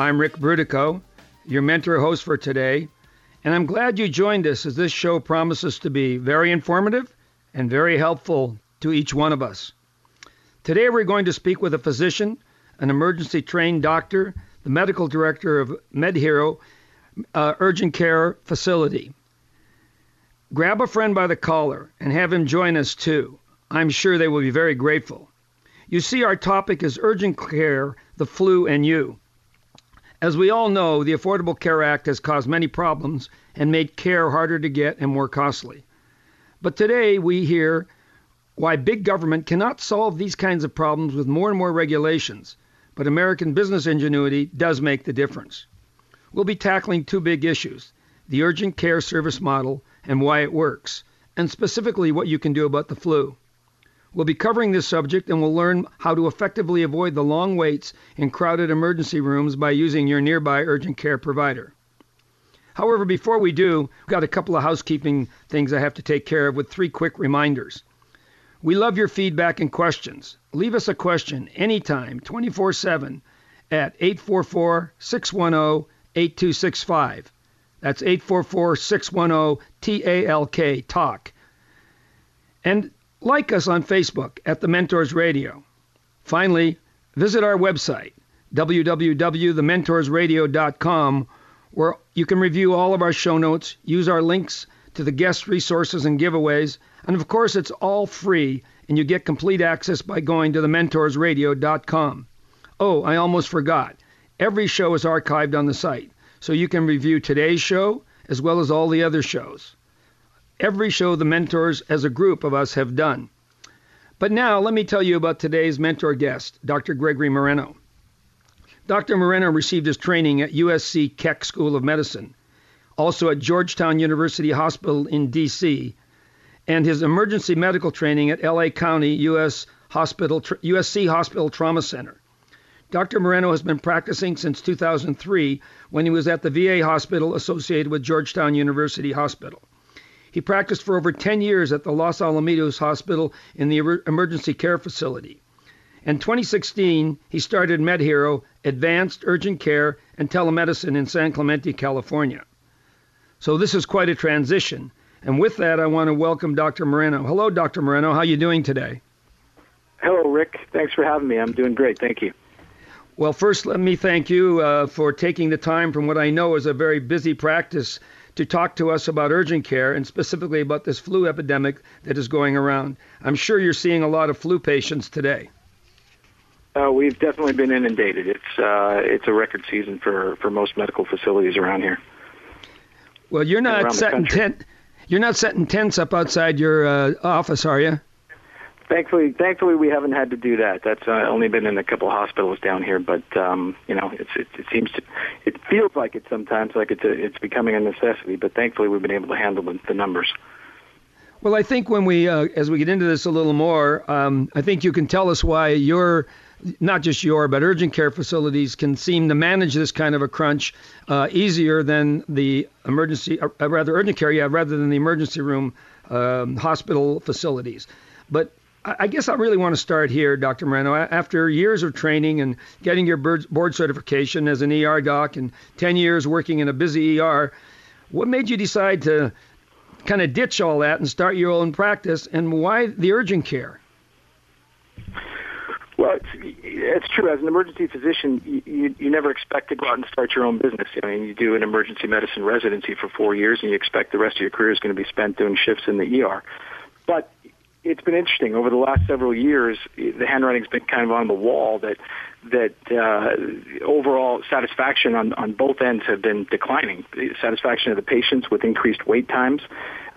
I'm Ric Brutocao, your mentor host for today, and I'm glad you joined us as this show promises to be very informative and very helpful to each one of us. Today, we're going to speak with a physician, an emergency trained doctor, the medical director of MedHero uh, Urgent Care Facility. Grab a friend by the collar and have him join us too. I'm sure they will be very grateful. You see, our topic is urgent care, the flu, and you. As we all know, the Affordable Care Act has caused many problems and made care harder to get and more costly. But today we hear why big government cannot solve these kinds of problems with more and more regulations, but American business ingenuity does make the difference. We'll be tackling two big issues the urgent care service model and why it works, and specifically what you can do about the flu. We'll be covering this subject and we'll learn how to effectively avoid the long waits in crowded emergency rooms by using your nearby urgent care provider. However, before we do, we've got a couple of housekeeping things I have to take care of with three quick reminders. We love your feedback and questions. Leave us a question anytime, 24 7, at 844 610 8265. That's 844 610 TALK, TALK. And like us on Facebook at The Mentors Radio. Finally, visit our website, www.thementorsradio.com, where you can review all of our show notes, use our links to the guest resources and giveaways, and of course, it's all free, and you get complete access by going to thementorsradio.com. Oh, I almost forgot. Every show is archived on the site, so you can review today's show as well as all the other shows every show the mentors as a group of us have done. But now let me tell you about today's mentor guest, Dr. Gregory Moreno. Dr. Moreno received his training at USC Keck School of Medicine, also at Georgetown University Hospital in D.C., and his emergency medical training at LA County US Hospital, USC Hospital Trauma Center. Dr. Moreno has been practicing since 2003 when he was at the VA hospital associated with Georgetown University Hospital. He practiced for over 10 years at the Los Alamitos Hospital in the emergency care facility. In 2016, he started MedHero, Advanced Urgent Care and Telemedicine in San Clemente, California. So this is quite a transition. And with that, I want to welcome Dr. Moreno. Hello, Dr. Moreno. How are you doing today? Hello, Ric. Thanks for having me. I'm doing great. Thank you. Well, first, let me thank you uh, for taking the time from what I know is a very busy practice to talk to us about urgent care and specifically about this flu epidemic that is going around. I'm sure you're seeing a lot of flu patients today. Uh, we've definitely been inundated. It's uh, it's a record season for, for most medical facilities around here. Well, you're not setting tent. You're not setting tents up outside your uh, office, are you? Thankfully, thankfully, we haven't had to do that. That's uh, only been in a couple hospitals down here, but um, you know, it's, it, it seems to, it feels like it sometimes, like it's a, it's becoming a necessity. But thankfully, we've been able to handle the, the numbers. Well, I think when we, uh, as we get into this a little more, um, I think you can tell us why your, not just your, but urgent care facilities can seem to manage this kind of a crunch uh, easier than the emergency, uh, rather urgent care, yeah, rather than the emergency room um, hospital facilities. But I guess I really want to start here, Dr. Moreno. After years of training and getting your board certification as an ER doc and 10 years working in a busy ER, what made you decide to kind of ditch all that and start your own practice, and why the urgent care? Well, it's, it's true. As an emergency physician, you, you, you never expect to go out and start your own business. I mean, you do an emergency medicine residency for four years, and you expect the rest of your career is going to be spent doing shifts in the ER. But it's been interesting over the last several years. The handwriting's been kind of on the wall that that uh, overall satisfaction on, on both ends have been declining. Satisfaction of the patients with increased wait times,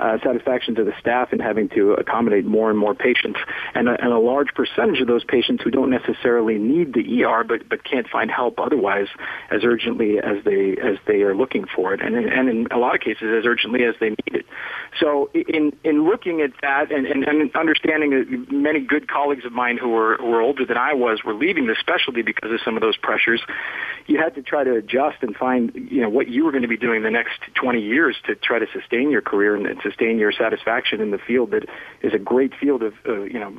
uh, satisfaction to the staff in having to accommodate more and more patients, and a, and a large percentage of those patients who don't necessarily need the ER but but can't find help otherwise as urgently as they as they are looking for it, and and in a lot of cases as urgently as they need it. So in in looking at that and, and, and understanding that many good colleagues of mine who were who were older than I was were leaving the specialty because of some of those pressures, you had to try to adjust and find you know what you were going to be doing the next 20 years to try to sustain your career and, and sustain your satisfaction in the field that is a great field of uh, you know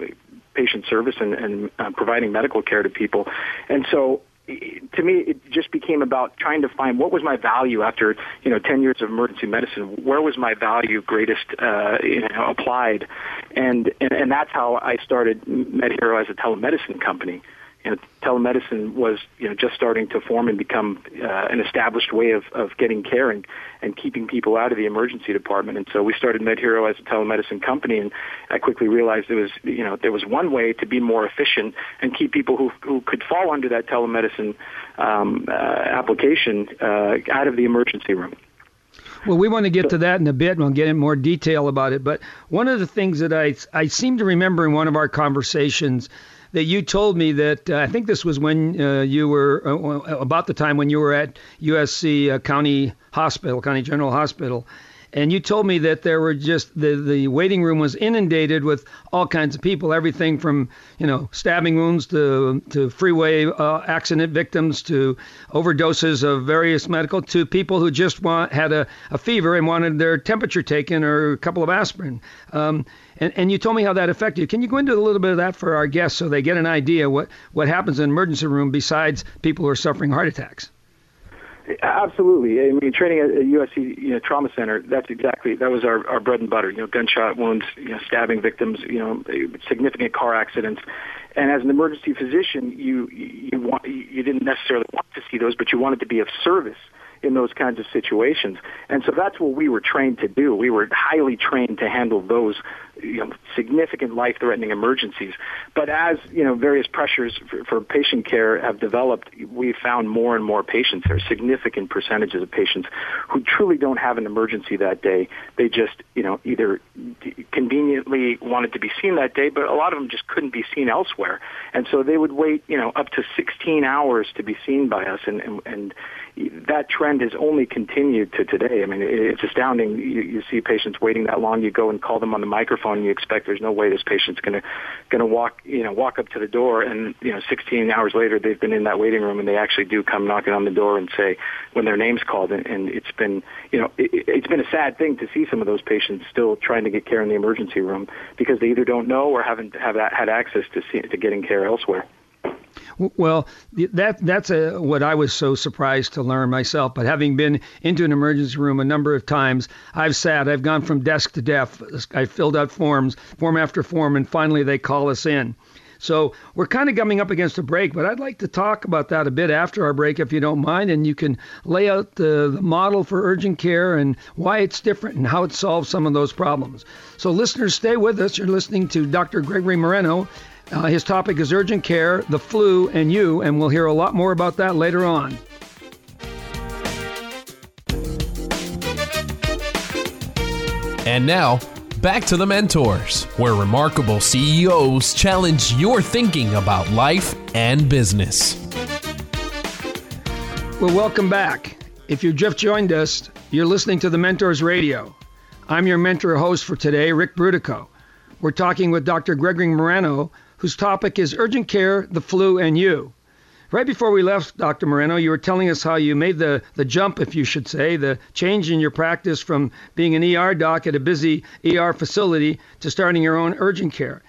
patient service and, and uh, providing medical care to people. And so to me, it just became about trying to find what was my value after you know ten years of emergency medicine. Where was my value greatest uh, you know, applied, and, and and that's how I started MedHero as a telemedicine company you know, telemedicine was you know just starting to form and become uh, an established way of, of getting care and, and keeping people out of the emergency department. And so we started MedHero as a telemedicine company, and I quickly realized there was you know there was one way to be more efficient and keep people who who could fall under that telemedicine um, uh, application uh, out of the emergency room. Well, we want to get to that in a bit, and we'll get in more detail about it. But one of the things that I I seem to remember in one of our conversations that you told me that uh, I think this was when uh, you were uh, about the time when you were at USC uh, County Hospital, County General Hospital, and you told me that there were just the the waiting room was inundated with all kinds of people, everything from you know stabbing wounds to to freeway uh, accident victims to overdoses of various medical to people who just want had a, a fever and wanted their temperature taken or a couple of aspirin. Um, and, and you told me how that affected you. Can you go into a little bit of that for our guests so they get an idea what what happens in emergency room besides people who are suffering heart attacks? Absolutely. I mean, training at USC you know, Trauma Center, that's exactly, that was our, our bread and butter, you know, gunshot wounds, you know, stabbing victims, you know, significant car accidents. And as an emergency physician, you, you want, you didn't necessarily want to see those, but you wanted to be of service in those kinds of situations. And so that's what we were trained to do. We were highly trained to handle those you know, significant life-threatening emergencies. But as you know, various pressures for, for patient care have developed, we found more and more patients. There are significant percentages of patients who truly don't have an emergency that day. They just, you know, either conveniently wanted to be seen that day, but a lot of them just couldn't be seen elsewhere, and so they would wait, you know, up to 16 hours to be seen by us, and and, and that trend has only continued to today. I mean, it's astounding. You, you see patients waiting that long. You go and call them on the microphone, and you expect there's no way this patient's going to going to walk, you know, walk up to the door, and you know, 16 hours later, they've been in that waiting room, and they actually do come knocking on the door and say when their name's called, and, and it's been, you know, it, it's been a sad thing to see some of those patients still trying to get care in the emergency room because they either don't know or haven't have had access to see, to getting care elsewhere. Well, that that's a, what I was so surprised to learn myself. But having been into an emergency room a number of times, I've sat, I've gone from desk to desk. I filled out forms, form after form, and finally they call us in. So we're kind of coming up against a break, but I'd like to talk about that a bit after our break, if you don't mind, and you can lay out the, the model for urgent care and why it's different and how it solves some of those problems. So listeners, stay with us. You're listening to Dr. Gregory Moreno uh, his topic is urgent care, the flu, and you, and we'll hear a lot more about that later on. And now, back to the mentors, where remarkable CEOs challenge your thinking about life and business. Well, welcome back. If you've just joined us, you're listening to the Mentors Radio. I'm your mentor host for today, Ric Brutocao. We're talking with Dr. Gregory Moreno whose topic is urgent care, the flu, and you. Right before we left, Dr. Moreno, you were telling us how you made the, the jump, if you should say, the change in your practice from being an ER doc at a busy ER facility to starting your own urgent care.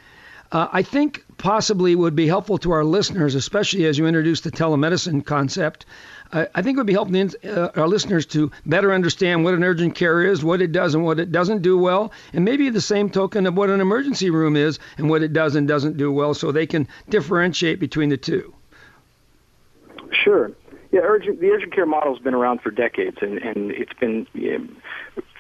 Uh, I think possibly would be helpful to our listeners, especially as you introduce the telemedicine concept, I think it would be helping uh, our listeners to better understand what an urgent care is, what it does and what it doesn't do well, and maybe the same token of what an emergency room is and what it does and doesn't do well, so they can differentiate between the two. Sure. Yeah, urgent, the urgent care model has been around for decades, and, and it's been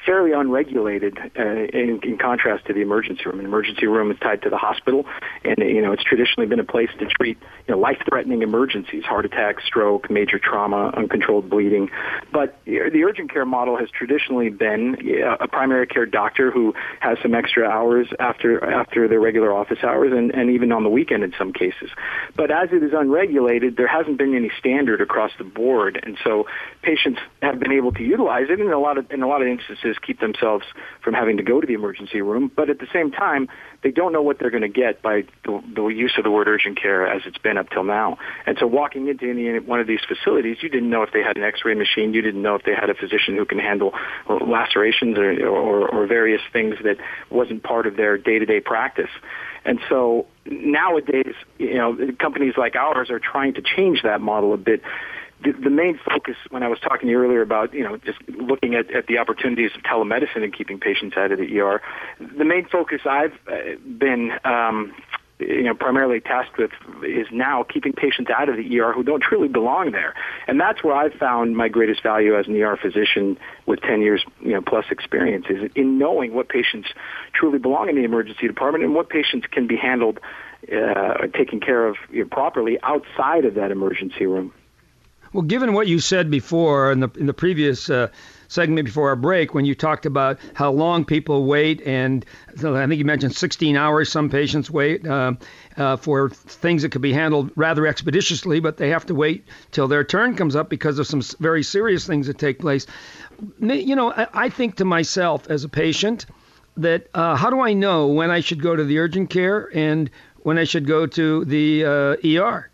fairly unregulated uh, in, in contrast to the emergency room. An emergency room is tied to the hospital, and you know it's traditionally been a place to treat you know life-threatening emergencies, heart attack, stroke, major trauma, uncontrolled bleeding. But the urgent care model has traditionally been a primary care doctor who has some extra hours after after their regular office hours, and, and even on the weekend in some cases. But as it is unregulated, there hasn't been any standard across the board, and so patients have been able to utilize it in a lot of in a lot of instances keep themselves from having to go to the emergency room. But at the same time, they don't know what they're going to get by the, the use of the word urgent care as it's been up till now. And so walking into any one of these facilities, you didn't know if they had an X-ray machine, you didn't know if they had a physician who can handle lacerations or, or, or various things that wasn't part of their day-to-day practice. And so nowadays, you know, companies like ours are trying to change that model a bit the, the main focus when I was talking to you earlier about you know just looking at, at the opportunities of telemedicine and keeping patients out of the ER, the main focus I've uh, been um, you know primarily tasked with is now keeping patients out of the ER who don't truly belong there, and that's where I've found my greatest value as an ER physician with 10 years you know plus experience is in knowing what patients truly belong in the emergency department and what patients can be handled uh, taken care of you know, properly outside of that emergency room. Well, given what you said before in the in the previous uh, segment before our break, when you talked about how long people wait, and I think you mentioned 16 hours. Some patients wait uh, uh, for things that could be handled rather expeditiously, but they have to wait till their turn comes up because of some very serious things that take place. You know, I, I think to myself as a patient that uh, how do I know when I should go to the urgent care and when I should go to the ER?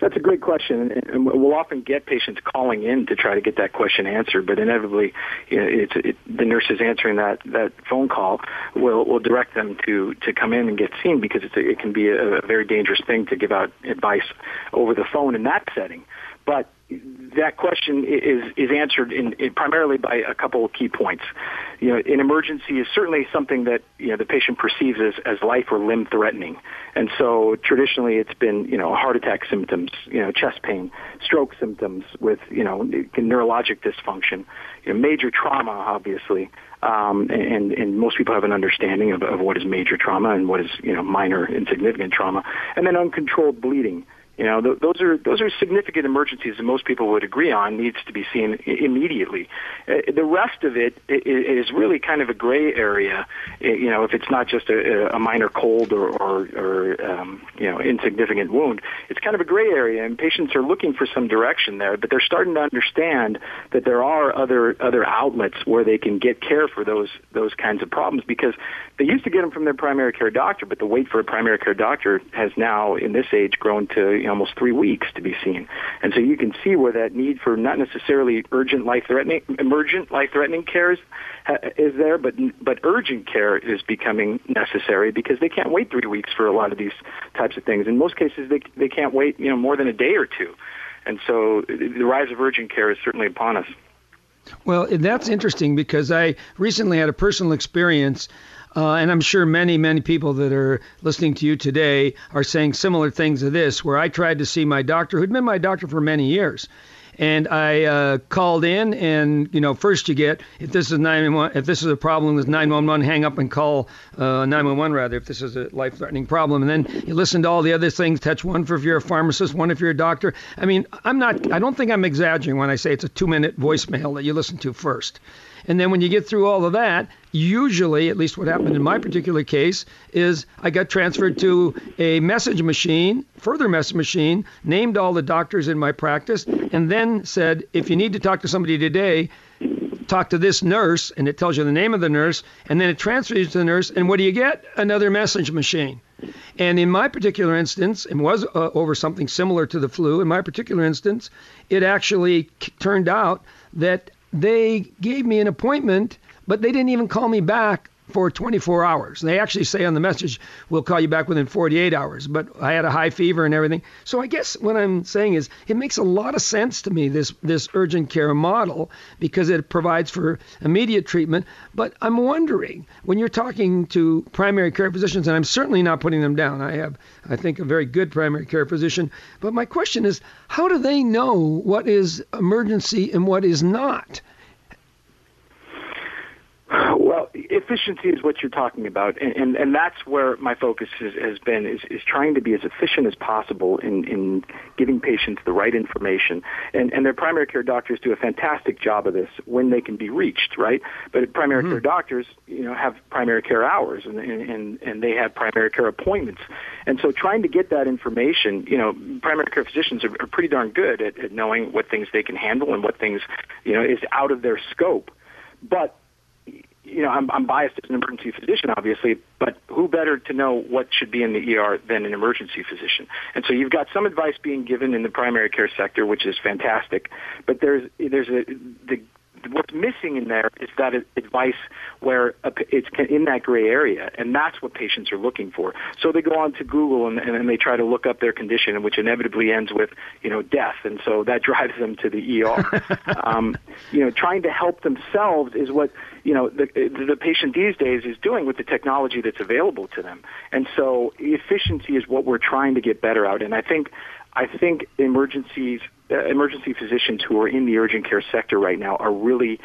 That's a great question, and we'll often get patients calling in to try to get that question answered. But inevitably, you know, it's it, the nurses answering that that phone call will will direct them to to come in and get seen because it's a, it can be a, a very dangerous thing to give out advice over the phone in that setting. But that question is is answered in, in, primarily by a couple of key points. You know, an emergency is certainly something that you know the patient perceives as, as life or limb threatening, and so traditionally it's been you know heart attack symptoms, you know chest pain, stroke symptoms with you know neurologic dysfunction, you know major trauma obviously, um, and and most people have an understanding of, of what is major trauma and what is you know minor insignificant trauma, and then uncontrolled bleeding. You know, th- those are those are significant emergencies that most people would agree on needs to be seen I- immediately. Uh, the rest of it is really kind of a gray area. You know, if it's not just a, a minor cold or, or, or um, you know insignificant wound, it's kind of a gray area, and patients are looking for some direction there. But they're starting to understand that there are other other outlets where they can get care for those those kinds of problems because they used to get them from their primary care doctor, but the wait for a primary care doctor has now, in this age, grown to almost three weeks to be seen. And so you can see where that need for not necessarily urgent life-threatening, emergent life-threatening care is, is there, but but urgent care is becoming necessary because they can't wait three weeks for a lot of these types of things. In most cases, they they can't wait you know more than a day or two. And so the rise of urgent care is certainly upon us. Well, that's interesting because I recently had a personal experience uh, and I'm sure many, many people that are listening to you today are saying similar things to this, where I tried to see my doctor, who'd been my doctor for many years. And I uh, called in, and you know, first you get if this is 911, if this is a problem with 911, hang up and call uh, 911 rather. If this is a life-threatening problem, and then you listen to all the other things. Touch one for if you're a pharmacist, one if you're a doctor. I mean, I'm not. I don't think I'm exaggerating when I say it's a two-minute voicemail that you listen to first. And then when you get through all of that, usually, at least what happened in my particular case, is I got transferred to a message machine, further message machine, named all the doctors in my practice, and then said, if you need to talk to somebody today, talk to this nurse, and it tells you the name of the nurse, and then it transfers you to the nurse, and what do you get? Another message machine. And in my particular instance, it was uh, over something similar to the flu. In my particular instance, it actually turned out that they gave me an appointment, but they didn't even call me back for 24 hours. They actually say on the message, we'll call you back within 48 hours, but I had a high fever and everything. So I guess what I'm saying is it makes a lot of sense to me, this, this urgent care model, because it provides for immediate treatment. But I'm wondering, when you're talking to primary care physicians, and I'm certainly not putting them down, I have, I think, a very good primary care physician, but my question is, how do they know what is emergency and what is not? Well, efficiency is what you're talking about, and, and, and that's where my focus is, has been, is, is trying to be as efficient as possible in, in giving patients the right information. And, and their primary care doctors do a fantastic job of this when they can be reached, right? But primary mm-hmm. care doctors, you know, have primary care hours, and, and, and they have primary care appointments. And so trying to get that information, you know, primary care physicians are, are pretty darn good at, at knowing what things they can handle and what things, you know, is out of their scope. But you know, I'm, I'm biased as an emergency physician, obviously, but who better to know what should be in the ER than an emergency physician? And so you've got some advice being given in the primary care sector, which is fantastic, but there's there's a the what's missing in there is that advice where it's in that gray area, and that's what patients are looking for. So they go on to Google and, and they try to look up their condition, which inevitably ends with you know death, and so that drives them to the ER. um, you know, trying to help themselves is what you know the the patient these days is doing with the technology that's available to them, and so efficiency is what we're trying to get better at, and I think. I think emergencies uh, emergency physicians who are in the urgent care sector right now are really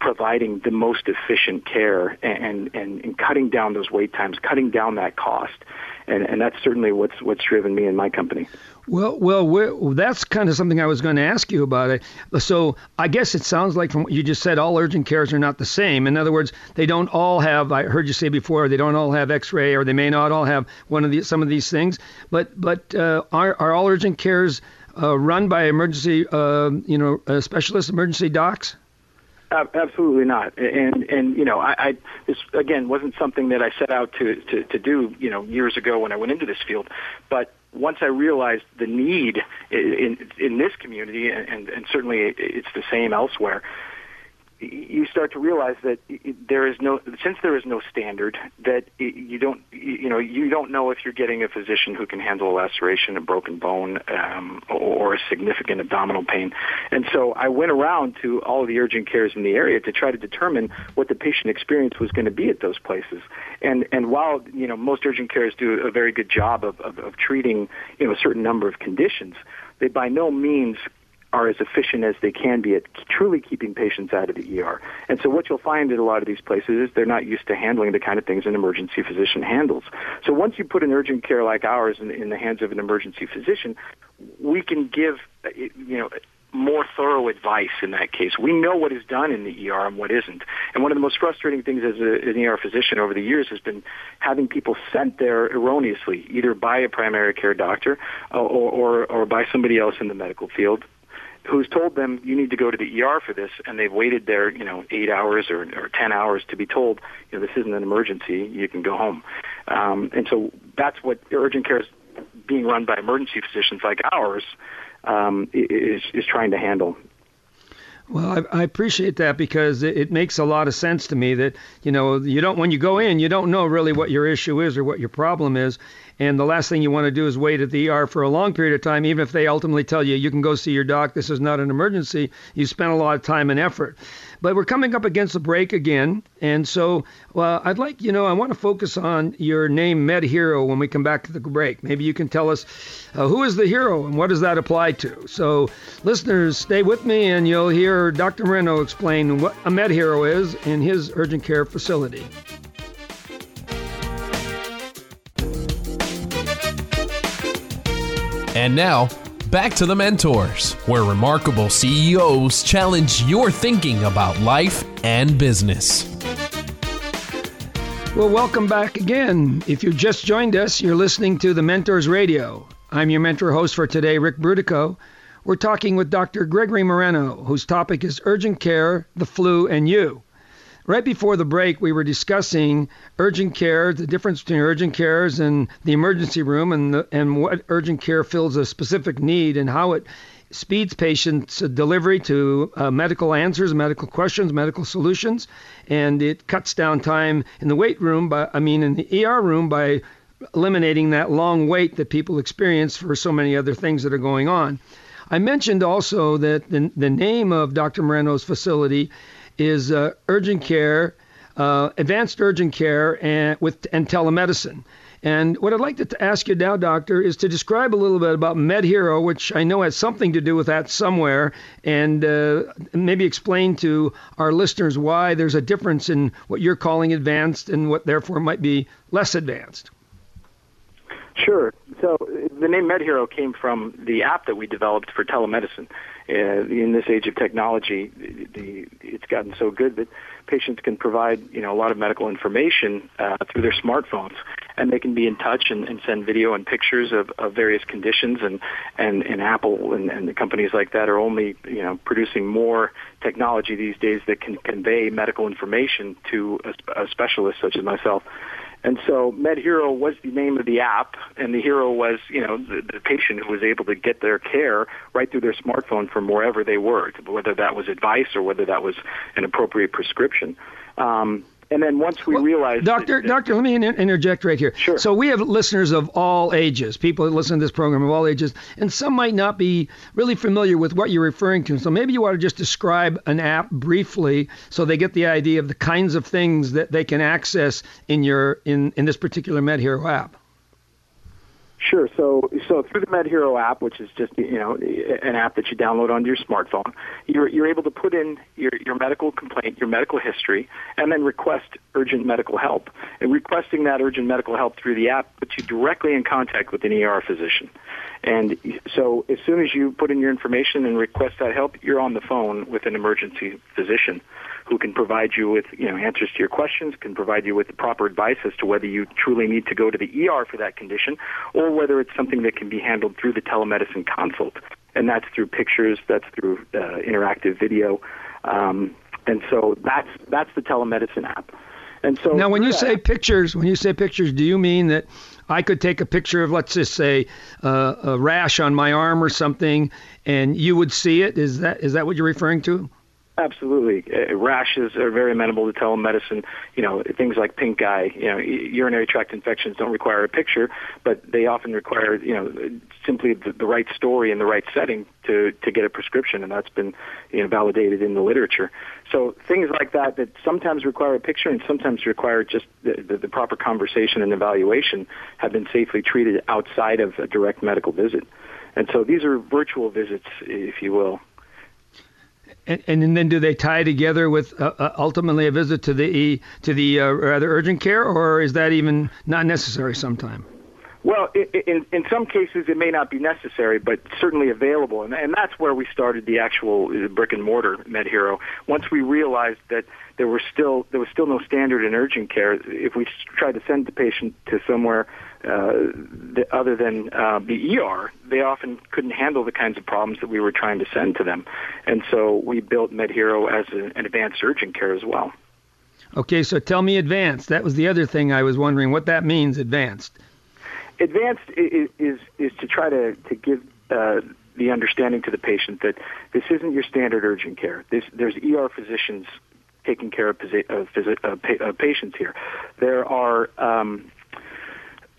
providing the most efficient care and, and, and cutting down those wait times, cutting down that cost. And, and that's certainly what's what's driven me in my company. Well, well, that's kind of something I was going to ask you about. It. So I guess it sounds like from what you just said, all urgent cares are not the same. In other words, they don't all have. I heard you say before, they don't all have X-ray, or they may not all have one of these, some of these things. But but uh, are are all urgent cares uh, run by emergency, uh, you know, uh, specialist emergency docs? Absolutely not. And and you know, I, I this again wasn't something that I set out to, to to do. You know, years ago when I went into this field, but once I realized the need in in this community, and and certainly it's the same elsewhere, you start to realize that there is no since there is no standard that you don't you know you don't know if you're getting a physician who can handle a laceration, a broken bone, um, or a significant abdominal pain. And so I went around to all the urgent cares in the area to try to determine what the patient experience was going to be at those places. And and while you know most urgent cares do a very good job of, of, of treating you know a certain number of conditions, they by no means are as efficient as they can be at truly keeping patients out of the ER. And so what you'll find at a lot of these places is they're not used to handling the kind of things an emergency physician handles. So once you put an urgent care like ours in, in the hands of an emergency physician, we can give, you know, more thorough advice in that case. We know what is done in the ER and what isn't. And one of the most frustrating things as a, an ER physician over the years has been having people sent there erroneously, either by a primary care doctor or, or, or by somebody else in the medical field who's told them you need to go to the ER for this, and they've waited there, you know, eight hours or, or ten hours to be told, you know, this isn't an emergency, you can go home. Um, and so that's what urgent care is being run by emergency physicians like ours um, is is trying to handle. Well, I, I, appreciate that because it, it, makes a lot of sense to me that you know you don't when you go in you don't know really what your issue is or what your problem is, and the last thing you want to do is wait at the ER for a long period of time, even if they ultimately tell you you can go see your doc. This is not an emergency. You spent a lot of time and effort. But we're coming up against the break again, and so well, I'd like you know I want to focus on your name Med Hero when we come back to the break. Maybe you can tell us uh, who is the hero and what does that apply to. So listeners, stay with me and you'll hear Dr. Moreno explain what a Med Hero is in his urgent care facility. And now Back to the Mentors, where remarkable CEOs challenge your thinking about life and business. Well, welcome back again. If you just joined us, you're listening to the Mentors Radio. I'm your mentor host for today, Ric Brutocao. We're talking with Dr. Gregory Moreno, whose topic is urgent care, the flu, and you. Right before the break, we were discussing urgent care, the difference between urgent cares and the emergency room, and the, and what urgent care fills a specific need, and how it speeds patients' delivery to uh, medical answers, medical questions, medical solutions, and it cuts down time in the wait room. By I mean, in the ER room by eliminating that long wait that people experience for so many other things that are going on. I mentioned also that the, the name of Dr. Moreno's facility is uh, urgent care, uh, advanced urgent care, and with and telemedicine. And what I'd like to ask you now, Doctor, is to describe a little bit about MedHero, which I know has something to do with that somewhere, and uh, maybe explain to our listeners why there's a difference in what you're calling advanced and what therefore might be less advanced. Sure. So the name MedHero came from the app that we developed for telemedicine. Uh, in this age of technology, the, it's gotten so good that patients can provide, you know, a lot of medical information uh, through their smartphones, and they can be in touch and, and send video and pictures of, of various conditions. And and, and Apple and, and the companies like that are only, you know, producing more technology these days that can convey medical information to a, a specialist such as myself. And so MedHero was the name of the app, and the hero was, you know, the, the patient who was able to get their care right through their smartphone from wherever they were, whether that was advice or whether that was an appropriate prescription. Um, and then once we well, realized, Doctor, that, Doctor, let me interject right here. Sure. So we have listeners of all ages, people that listen to this program of all ages, and some might not be really familiar with what you're referring to. So maybe you want to just describe an app briefly, so they get the idea of the kinds of things that they can access in your in in this particular MedHero app. Sure. So, so through the MedHero app, which is just you know an app that you download onto your smartphone, you're you're able to put in your your medical complaint, your medical history, and then request urgent medical help. And requesting that urgent medical help through the app puts you directly in contact with an ER physician. And so, as soon as you put in your information and request that help, you're on the phone with an emergency physician who can provide you with you know answers to your questions, can provide you with the proper advice as to whether you truly need to go to the ER for that condition, or whether it's something that can be handled through the telemedicine consult, and that's through pictures, that's through uh, interactive video, um, and so that's that's the telemedicine app. And so now, when you say pictures, when you say pictures, do you mean that I could take a picture of, let's just say, uh, a rash on my arm or something, and you would see it? Is that is that what you're referring to? Absolutely. Uh, rashes are very amenable to telemedicine. You know, things like pink eye, you know, urinary tract infections don't require a picture, but they often require, you know, simply the, the right story in the right setting to, to get a prescription, and that's been, you know, validated in the literature. So things like that that sometimes require a picture and sometimes require just the, the, the proper conversation and evaluation have been safely treated outside of a direct medical visit. And so these are virtual visits, if you will. And, and then do they tie together with uh, uh ultimately a visit to the to the uh, rather urgent care, or is that even not necessary sometime? Well, in, in some cases it may not be necessary, but certainly available, and, and that's where we started the actual uh, brick and mortar MedHero. Once we realized that there were still there was still no standard in urgent care, if we tried to send the patient to somewhere uh, the, other than uh, the ER, they often couldn't handle the kinds of problems that we were trying to send to them. And so we built MedHero as a, an advanced urgent care as well. Okay, so tell me advanced. That was the other thing I was wondering what that means, advanced. Advanced is is, is to try to to give uh, the understanding to the patient that this isn't your standard urgent care. This, there's ER physicians taking care of, of, of patients here. There are um,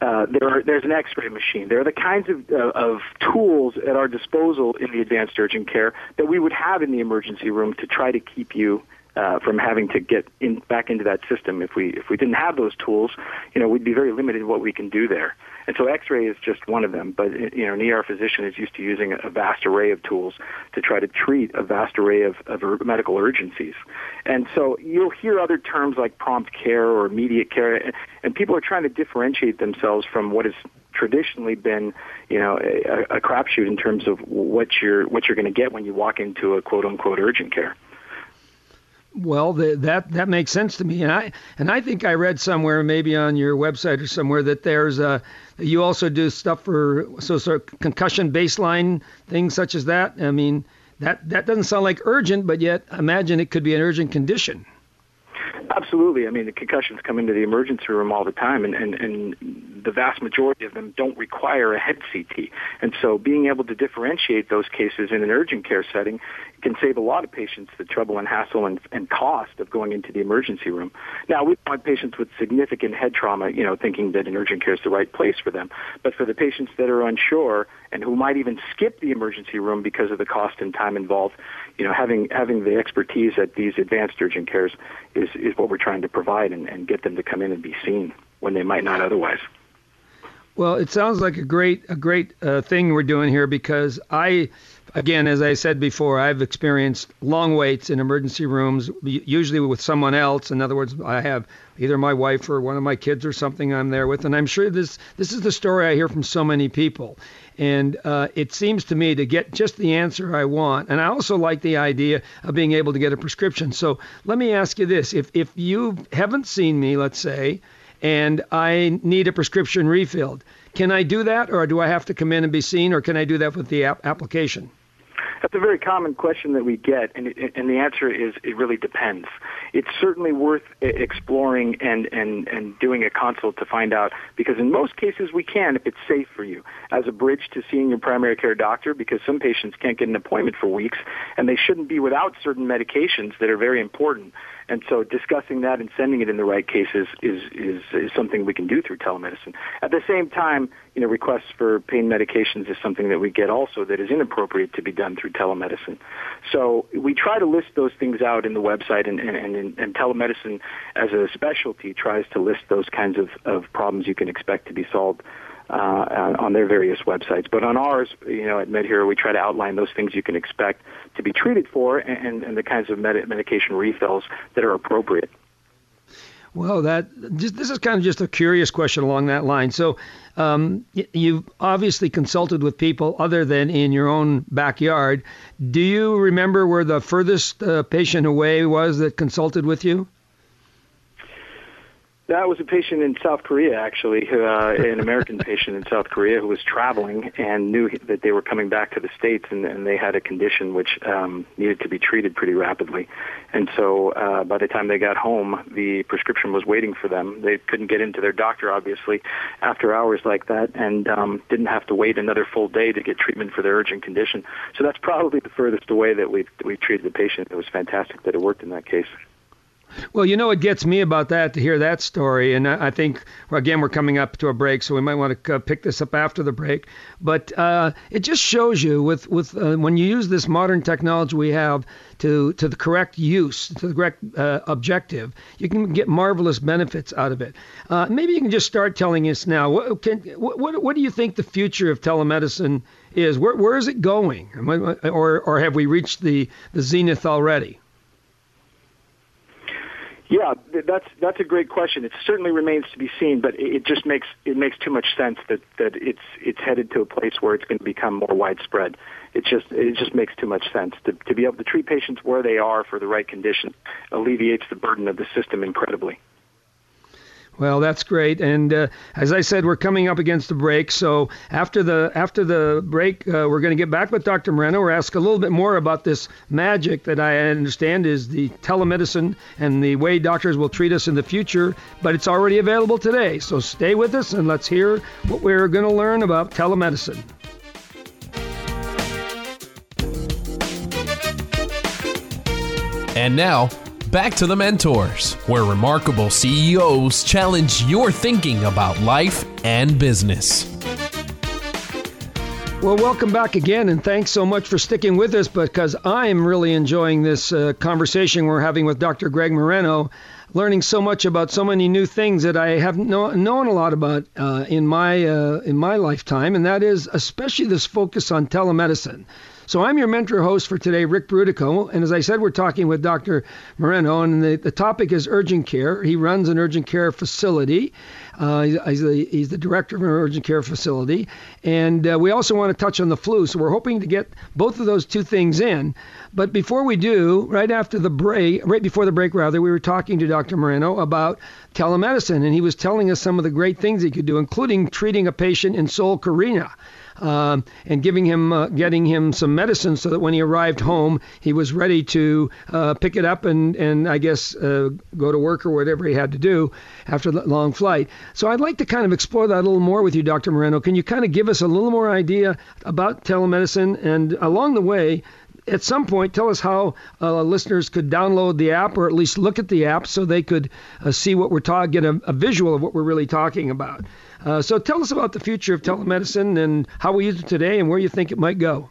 uh, there are, there's an X-ray machine. There are the kinds of, uh, of tools at our disposal in the advanced urgent care that we would have in the emergency room to try to keep you uh, from having to get in, back into that system. If we if we didn't have those tools, you know, we'd be very limited in what we can do there. And so X-ray is just one of them. But you know, an ER physician is used to using a vast array of tools to try to treat a vast array of, of medical urgencies. And so you'll hear other terms like prompt care or immediate care, and people are trying to differentiate themselves from what has traditionally been, you know, a, a crapshoot in terms of what you're what you're going to get when you walk into a quote unquote urgent care. Well, the, that that makes sense to me, and I and I think I read somewhere, maybe on your website or somewhere, that there's a you also do stuff for so of concussion baseline things such as that. I mean, that that doesn't sound like urgent, but yet imagine it could be an urgent condition. Absolutely. I mean, the concussions come into the emergency room all the time, and, and, and the vast majority of them don't require a head CT. And so being able to differentiate those cases in an urgent care setting can save a lot of patients the trouble and hassle and, and cost of going into the emergency room. Now, we want patients with significant head trauma, you know, thinking that an urgent care is the right place for them. But for the patients that are unsure and who might even skip the emergency room because of the cost and time involved, you know, having having the expertise at these advanced urgent cares is, is what we're trying to provide and, and get them to come in and be seen when they might not otherwise. Well, it sounds like a great a great uh, thing we're doing here because I again, as I said before, I've experienced long waits in emergency rooms, usually with someone else. In other words, I have either my wife or one of my kids or something I'm there with, and I'm sure this this is the story I hear from so many people. And uh, it seems to me to get just the answer I want, and I also like the idea of being able to get a prescription. So let me ask you this: if if you haven't seen me, let's say, and I need a prescription refilled, can I do that, or do I have to come in and be seen, or can I do that with the ap- application? That's a very common question that we get, and, and the answer is it really depends. It's certainly worth exploring and, and, and doing a consult to find out, because in most cases we can if it's safe for you, as a bridge to seeing your primary care doctor, because some patients can't get an appointment for weeks, and they shouldn't be without certain medications that are very important. And so discussing that and sending it in the right cases is, is, is something we can do through telemedicine. At the same time, you know, requests for pain medications is something that we get also that is inappropriate to be done through telemedicine. So we try to list those things out in the website and, and, and, and telemedicine as a specialty tries to list those kinds of, of problems you can expect to be solved uh, on their various websites. But on ours, you know, at MedHero, we try to outline those things you can expect to be treated for and, and the kinds of med- medication refills that are appropriate. Well, that just, this is kind of just a curious question along that line. So, um, you've obviously consulted with people other than in your own backyard. Do you remember where the furthest uh, patient away was that consulted with you? That was a patient in South Korea, actually, who, uh, an American patient in South Korea who was traveling and knew that they were coming back to the States and, and they had a condition which um, needed to be treated pretty rapidly. And so uh, by the time they got home, the prescription was waiting for them. They couldn't get into their doctor, obviously, after hours like that and um, didn't have to wait another full day to get treatment for their urgent condition. So that's probably the furthest away that we've, we've treated the patient. It was fantastic that it worked in that case. Well, you know what gets me about that to hear that story, and I think again we're coming up to a break, so we might want to uh, pick this up after the break. But uh, it just shows you with with uh, when you use this modern technology we have to to the correct use, to the correct uh, objective, you can get marvelous benefits out of it. Uh, maybe you can just start telling us now. What, can, what, what what do you think the future of telemedicine is? Where where is it going, or or have we reached the the zenith already? Yeah, that's that's a great question. It certainly remains to be seen, but it just makes it makes too much sense that that it's it's headed to a place where it's going to become more widespread. It just it just makes too much sense to to be able to treat patients where they are for the right condition alleviates the burden of the system incredibly. Well, that's great. And uh, as I said, we're coming up against the break. So after the after the break, uh, we're going to get back with Dr. Moreno. We're ask a little bit more about this magic that I understand is the telemedicine and the way doctors will treat us in the future. But it's already available today. So stay with us and let's hear what we're going to learn about telemedicine. And now back to the mentors, where remarkable CEOs challenge your thinking about life and business. Well, welcome back again, and thanks so much for sticking with us because I'm really enjoying this uh, conversation we're having with Dr. Greg Moreno, learning so much about so many new things that I haven't know, known a lot about uh, in my uh, in my lifetime, and that is especially this focus on telemedicine. So I'm your mentor host for today, Ric Brutocao. And as I said, we're talking with Dr. Moreno, and the, the topic is urgent care. He runs an urgent care facility. Uh, he's, the, he's, the, director of an urgent care facility. And uh, we also want to touch on the flu. So we're hoping to get both of those two things in. But before we do, right after the break, right before the break, rather, we were talking to Dr. Moreno about telemedicine. And he was telling us some of the great things he could do, including treating a patient in Seoul, Korea uh, and giving him, uh, getting him some medicine so that when he arrived home, he was ready to uh, pick it up and, and I guess uh, go to work or whatever he had to do after the long flight. So I'd like to kind of explore that a little more with you, Dr. Moreno. Can you kind of give us a little more idea about telemedicine and along the way, at some point, tell us how uh, listeners could download the app or at least look at the app so they could uh, see what we're talking, get a, a, visual of what we're really talking about. Uh, so tell us about the future of telemedicine and how we use it today and where you think it might go.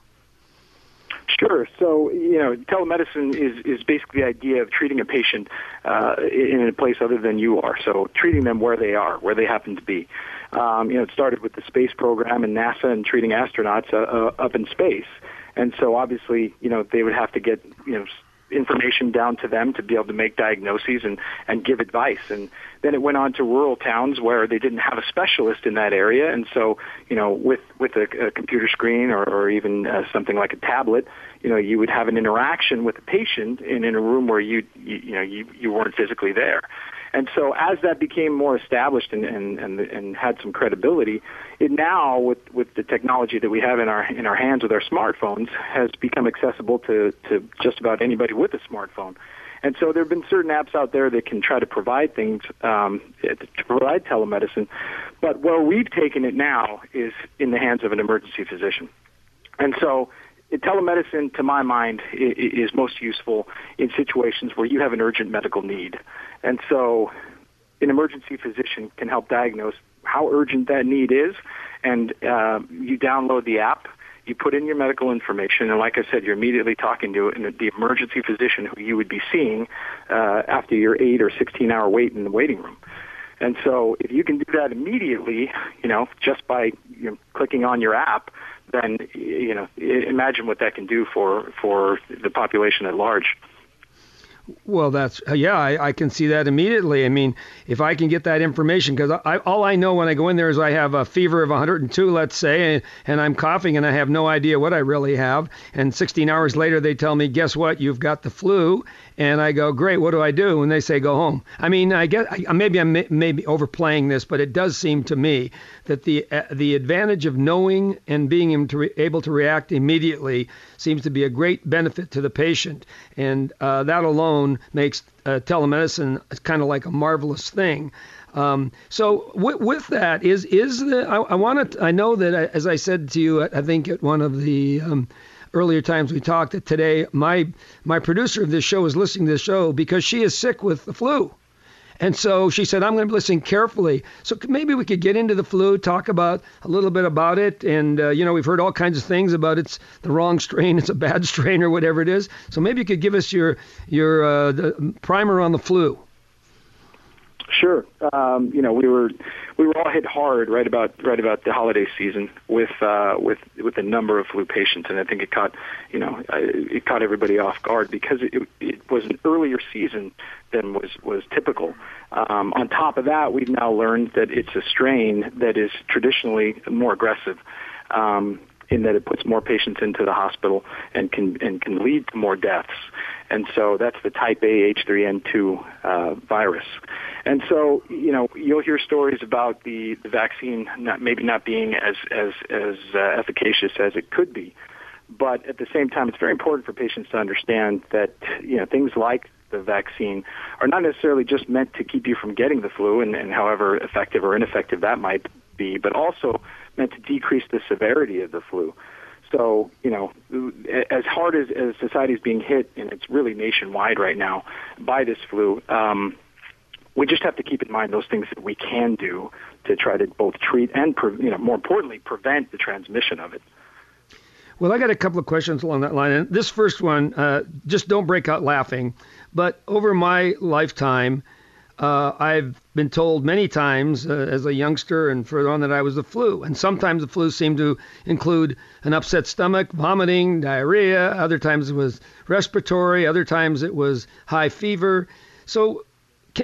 Sure. So, you know, telemedicine is, is basically the idea of treating a patient uh, in a place other than you are. So, treating them where they are, where they happen to be. Um, you know, it started with the space program and NASA and treating astronauts uh, uh, up in space. And so, obviously, you know, they would have to get, you know, information down to them to be able to make diagnoses and, and give advice. And then it went on to rural towns where they didn't have a specialist in that area. And so, you know, with, with a, a computer screen or, or even uh, something like a tablet, you know, you would have an interaction with the patient in, in a room where you, you, you know, you, you weren't physically there. And so as that became more established and, and, and, and had some credibility, it now, with, with the technology that we have in our, in our hands with our smartphones, has become accessible to, to just about anybody with a smartphone. And so there have been certain apps out there that can try to provide things, um, to provide telemedicine. But where we've taken it now is in the hands of an emergency physician. And so telemedicine, to my mind, is most useful in situations where you have an urgent medical need. And so an emergency physician can help diagnose how urgent that need is, and uh, you download the app, you put in your medical information, and like I said, you're immediately talking to the emergency physician who you would be seeing uh, after your 8 or 16 hour wait in the waiting room. And so if you can do that immediately, you know, just by you know, clicking on your app, then you know, imagine what that can do for for the population at large. Well, that's yeah, I, I, can see that immediately. I mean, if I can get that information, because I, all I know when I go in there is I have a fever of 102, let's say, and, and, I'm coughing and I have no idea what I really have. And 16 hours later, they tell me, guess what? You've got the flu. And I go, great. What do I do? And they say, go home. I mean, I guess I, maybe I'm maybe overplaying this, but it does seem to me that the uh, the advantage of knowing and being able to, react immediately seems to be a great benefit to the patient, and uh, that alone makes uh, telemedicine kind of like a marvelous thing. Um, so with, with, that is is the I, I want to I know that I, uh, as I said to you I think at one of the um, earlier times we talked that today my my producer of this show is listening to the show because she is sick with the flu and so she said, I'm going to listen carefully. So maybe we could get into the flu, talk about a little bit about it. And, uh, you know, we've heard all kinds of things about it's the wrong strain, it's a bad strain, or whatever it is. So maybe you could give us your, your uh, primer on the flu. Sure. Um, you know, we were we were all hit hard right about right about the holiday season with uh, with with the number of flu patients, and I think it caught you know it caught everybody off guard because it, it was an earlier season than was was typical. Um, on top of that, we've now learned that it's a strain that is traditionally more aggressive. Um, in that it puts more patients into the hospital and can and can lead to more deaths. And so that's the type A H3N2 uh, virus. And so, you know, you'll hear stories about the, the vaccine not, maybe not being as, as, as uh, efficacious as it could be. But at the same time, it's very important for patients to understand that, you know, things like the vaccine are not necessarily just meant to keep you from getting the flu and, and however effective or ineffective that might be, but also meant to decrease the severity of the flu. So, you know, as hard as, as society is being hit, and it's really nationwide right now by this flu, um, we just have to keep in mind those things that we can do to try to both treat and, pre- you know, more importantly, prevent the transmission of it. Well, I got a couple of questions along that line. And this first one, uh, just don't break out laughing. But over my lifetime, uh, I've been told many times uh, as a youngster and further on that I was the flu. And sometimes the flu seemed to include an upset stomach, vomiting, diarrhea. Other times it was respiratory. Other times it was high fever. So,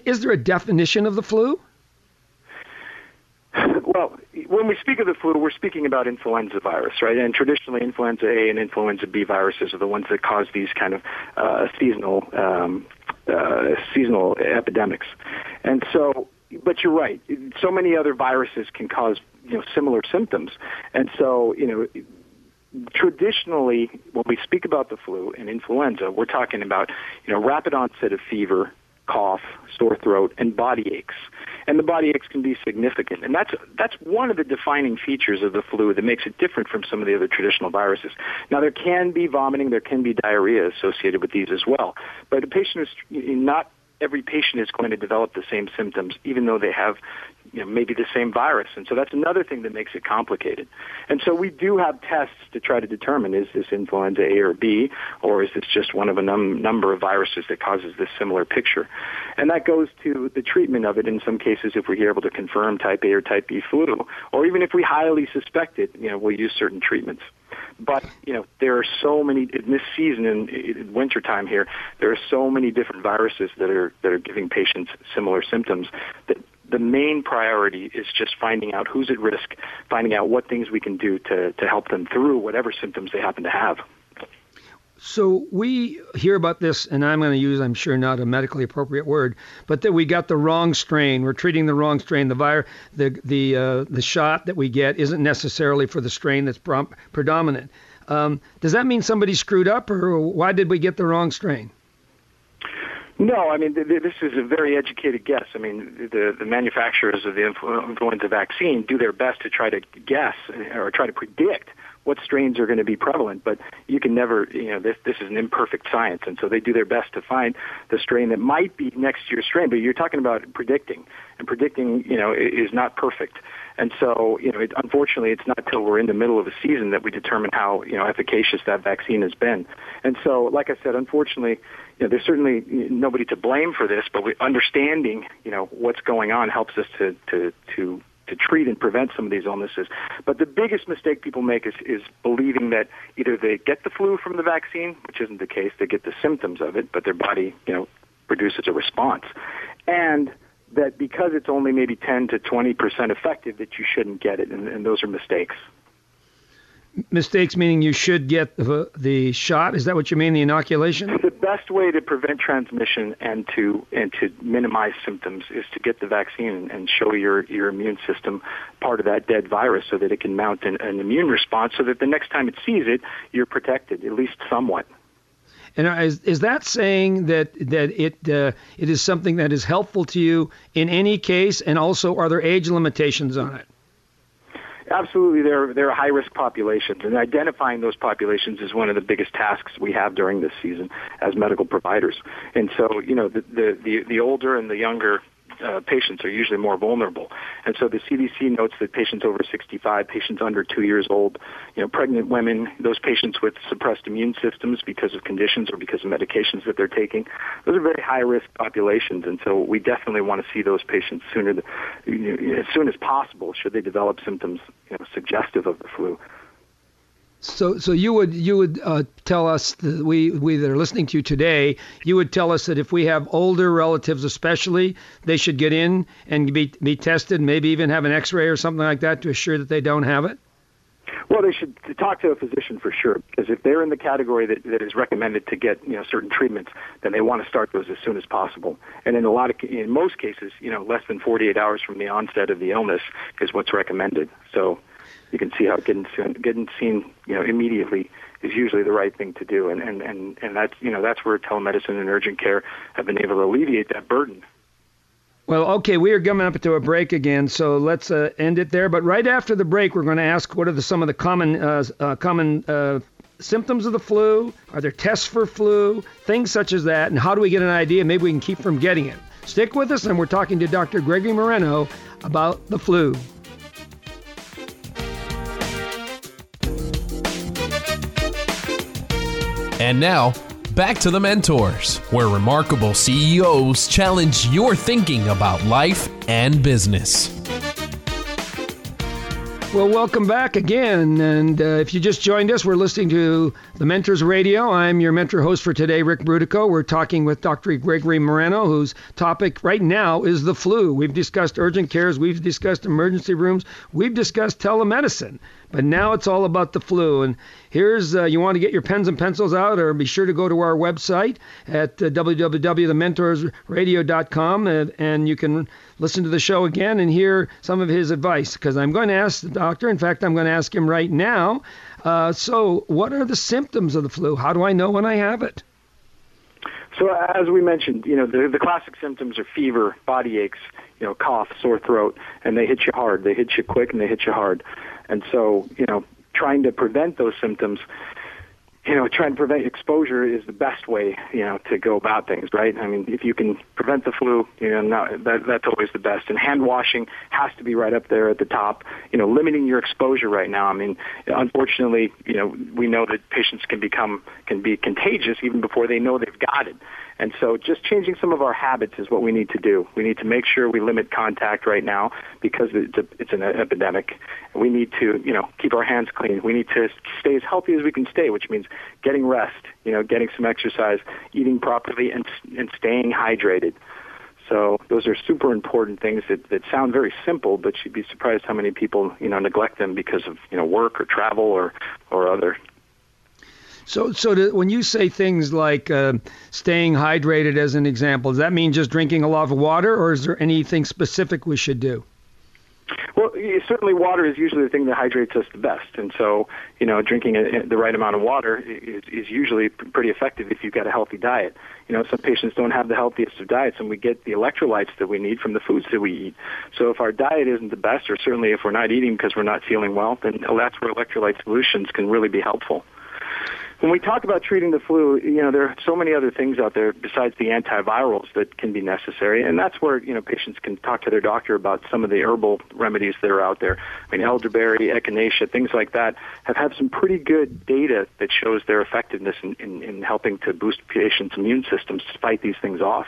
is there a definition of the flu? Well, when we speak of the flu, we're speaking about influenza virus, right? And traditionally, influenza A and influenza B viruses are the ones that cause these kind of uh, seasonal um, uh, seasonal epidemics. And so, but you're right. So many other viruses can cause you know similar symptoms, and so you know. Traditionally, when we speak about the flu and influenza, we're talking about you know rapid onset of fever, cough, sore throat, and body aches. And the body aches can be significant. And that's, that's one of the defining features of the flu that makes it different from some of the other traditional viruses. Now, there can be vomiting, there can be diarrhea associated with these as well. But a patient is not every patient is going to develop the same symptoms, even though they have you know, maybe the same virus. And so that's another thing that makes it complicated. And so we do have tests to try to determine is this influenza A or B, or is this just one of a num- number of viruses that causes this similar picture. And that goes to the treatment of it in some cases if we're able to confirm type A or type B flu, or even if we highly suspect it, you know, we'll use certain treatments. But you know, there are so many in this season in, in wintertime here. There are so many different viruses that are that are giving patients similar symptoms that the main priority is just finding out who's at risk, finding out what things we can do to, to help them through whatever symptoms they happen to have. So we hear about this, and I'm going to use, I'm sure, not a medically appropriate word, but that we got the wrong strain. We're treating the wrong strain. The virus, the the uh, the shot that we get isn't necessarily for the strain that's predominant. Um, does that mean somebody screwed up, or why did we get the wrong strain? No, I mean th- th- this is a very educated guess. I mean the the manufacturers of the influenza vaccine do their best to try to guess eh, or try to predict what strains are going to be prevalent, but you can never, you know, this this is an imperfect science, and so they do their best to find the strain that might be next year's strain. But you're talking about predicting, and predicting, you know, is not perfect. And so, you know, it, unfortunately, it's not till we're in the middle of a season that we determine how, you know, efficacious that vaccine has been. And so, like I said, unfortunately, you know, there's certainly nobody to blame for this, but we, understanding, you know, what's going on helps us to to to to treat and prevent some of these illnesses. But the biggest mistake people make is, is believing that either they get the flu from the vaccine, which isn't the case, they get the symptoms of it, but their body, you know, produces a response. And that because it's only maybe 10 to 20% effective that you shouldn't get it, and, and those are mistakes mistakes meaning you should get the, the shot. Is that what you mean the inoculation? The best way to prevent transmission and to and to minimize symptoms is to get the vaccine and show your your immune system part of that dead virus so that it can mount an, an immune response so that the next time it sees it you're protected at least somewhat. And is, is that saying that that it uh, it is something that is helpful to you in any case? And also are there age limitations on it Absolutely, there are high risk populations, and identifying those populations is one of the biggest tasks we have during this season as medical providers. And so, you know, the the the, the older and the younger uh, patients are usually more vulnerable. And so the CDC notes that patients over 65, patients under two years old, you know, pregnant women, those patients with suppressed immune systems because of conditions or because of medications that they're taking, those are very high risk populations. And so we definitely want to see those patients sooner, you know, as soon as possible, should they develop symptoms you know, suggestive of the flu. So, so you would you would uh, tell us that we we that are listening to you today, you would tell us that if we have older relatives, especially, they should get in and be be tested, maybe even have an X-ray or something like that to assure that they don't have it. Well, they should talk to a physician for sure, because if they're in the category that, that is recommended to get you know certain treatments, then they want to start those as soon as possible. And in a lot of, in most cases, you know, less than 48 hours from the onset of the illness is what's recommended. So you can see how getting seen, getting seen, you know, immediately is usually the right thing to do, and and and and that's you know that's where telemedicine and urgent care have been able to alleviate that burden. Well, okay, we are coming up to a break again, so let's uh, end it there. But right after the break, we're going to ask what are the, some of the common uh, uh, common uh, symptoms of the flu? Are there tests for flu? Things such as that, and how do we get an idea? Maybe we can keep from getting it. Stick with us, and we're talking to Dr. Gregory Moreno about the flu. And now, back to the mentors, where remarkable CEOs challenge your thinking about life and business. Well, welcome back again. And uh, if you just joined us, we're listening to the Mentors Radio. I'm your mentor host for today, Ric Brutocao. We're talking with Dr. Gregory Moreno, whose topic right now is the flu. We've discussed urgent cares, we've discussed emergency rooms, we've discussed telemedicine. But now it's all about the flu. And here's uh, you want to get your pens and pencils out, or be sure to go to our website at uh, www.thementorsradio.com, and, and you can listen to the show again and hear some of his advice. Because I'm going to ask the doctor. In fact, I'm going to ask him right now. Uh, so, what are the symptoms of the flu? How do I know when I have it? So, as we mentioned, you know, the, the classic symptoms are fever, body aches, you know, cough, sore throat, and they hit you hard. They hit you quick and they hit you hard. And so, you know, trying to prevent those symptoms you know, trying to prevent exposure is the best way, you know, to go about things, right? I mean, if you can prevent the flu, you know, not, that, that's always the best. And hand washing has to be right up there at the top. You know, limiting your exposure right now. I mean, unfortunately, you know, we know that patients can become can be contagious even before they know they've got it. And so just changing some of our habits is what we need to do. We need to make sure we limit contact right now because it's, a, it's an epidemic. We need to, you know, keep our hands clean. We need to stay as healthy as we can stay, which means getting rest, you know, getting some exercise, eating properly, and, and staying hydrated. So those are super important things that, that sound very simple, but you'd be surprised how many people, you know, neglect them because of, you know, work or travel or, or other so, so to, when you say things like uh, staying hydrated, as an example, does that mean just drinking a lot of water, or is there anything specific we should do? Well, certainly water is usually the thing that hydrates us the best, and so you know, drinking a, the right amount of water is, is usually pretty effective if you've got a healthy diet. You know, some patients don't have the healthiest of diets, and we get the electrolytes that we need from the foods that we eat. So if our diet isn't the best, or certainly if we're not eating because we're not feeling well, then that's where electrolyte solutions can really be helpful when we talk about treating the flu, you know, there are so many other things out there besides the antivirals that can be necessary, and that's where you know patients can talk to their doctor about some of the herbal remedies that are out there. I mean, elderberry, echinacea, things like that have had some pretty good data that shows their effectiveness in, in, in helping to boost patients' immune systems to fight these things off.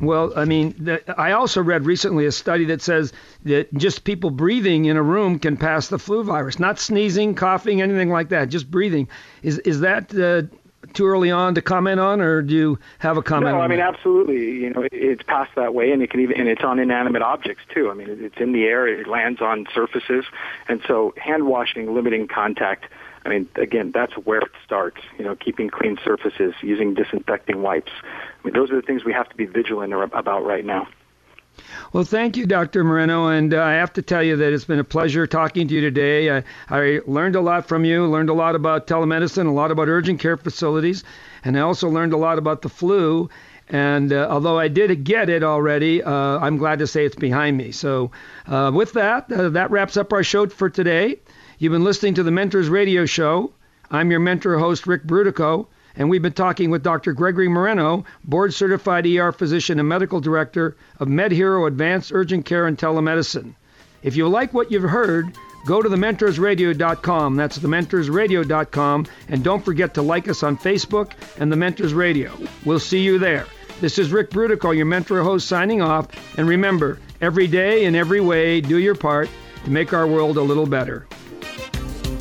Well, I mean, I also read recently a study that says that just people breathing in a room can pass the flu virus, not sneezing, coughing, anything like that, just breathing. Is is that uh, too early on to comment on, or do you have a comment? No, I mean that? absolutely. You know, it's passed that way, and it can even and it's on inanimate objects too. I mean, it's in the air, it lands on surfaces, and so hand washing, limiting contact I mean, again, that's where it starts. You know, keeping clean surfaces, using disinfecting wipes. Those are the things we have to be vigilant about right now. Well, thank you, Dr. Moreno. And uh, I have to tell you that it's been a pleasure talking to you today. I, I learned a lot from you, learned a lot about telemedicine, a lot about urgent care facilities, and I also learned a lot about the flu. And uh, although I did get it already, uh, I'm glad to say it's behind me. So, uh, with that, uh, that wraps up our show for today. You've been listening to the Mentors Radio Show. I'm your mentor host, Ric Brutocao, and we've been talking with Dr. Gregory Moreno, board certified ER physician and medical director of MedHero Advanced Urgent Care and Telemedicine. If you like what you've heard, go to thementorsradio.com. That's thementorsradio.com. And don't forget to like us on Facebook and The Mentors Radio. We'll see you there. This is Ric Brutocao, your mentor host, signing off. And remember, every day in every way, do your part to make our world a little better.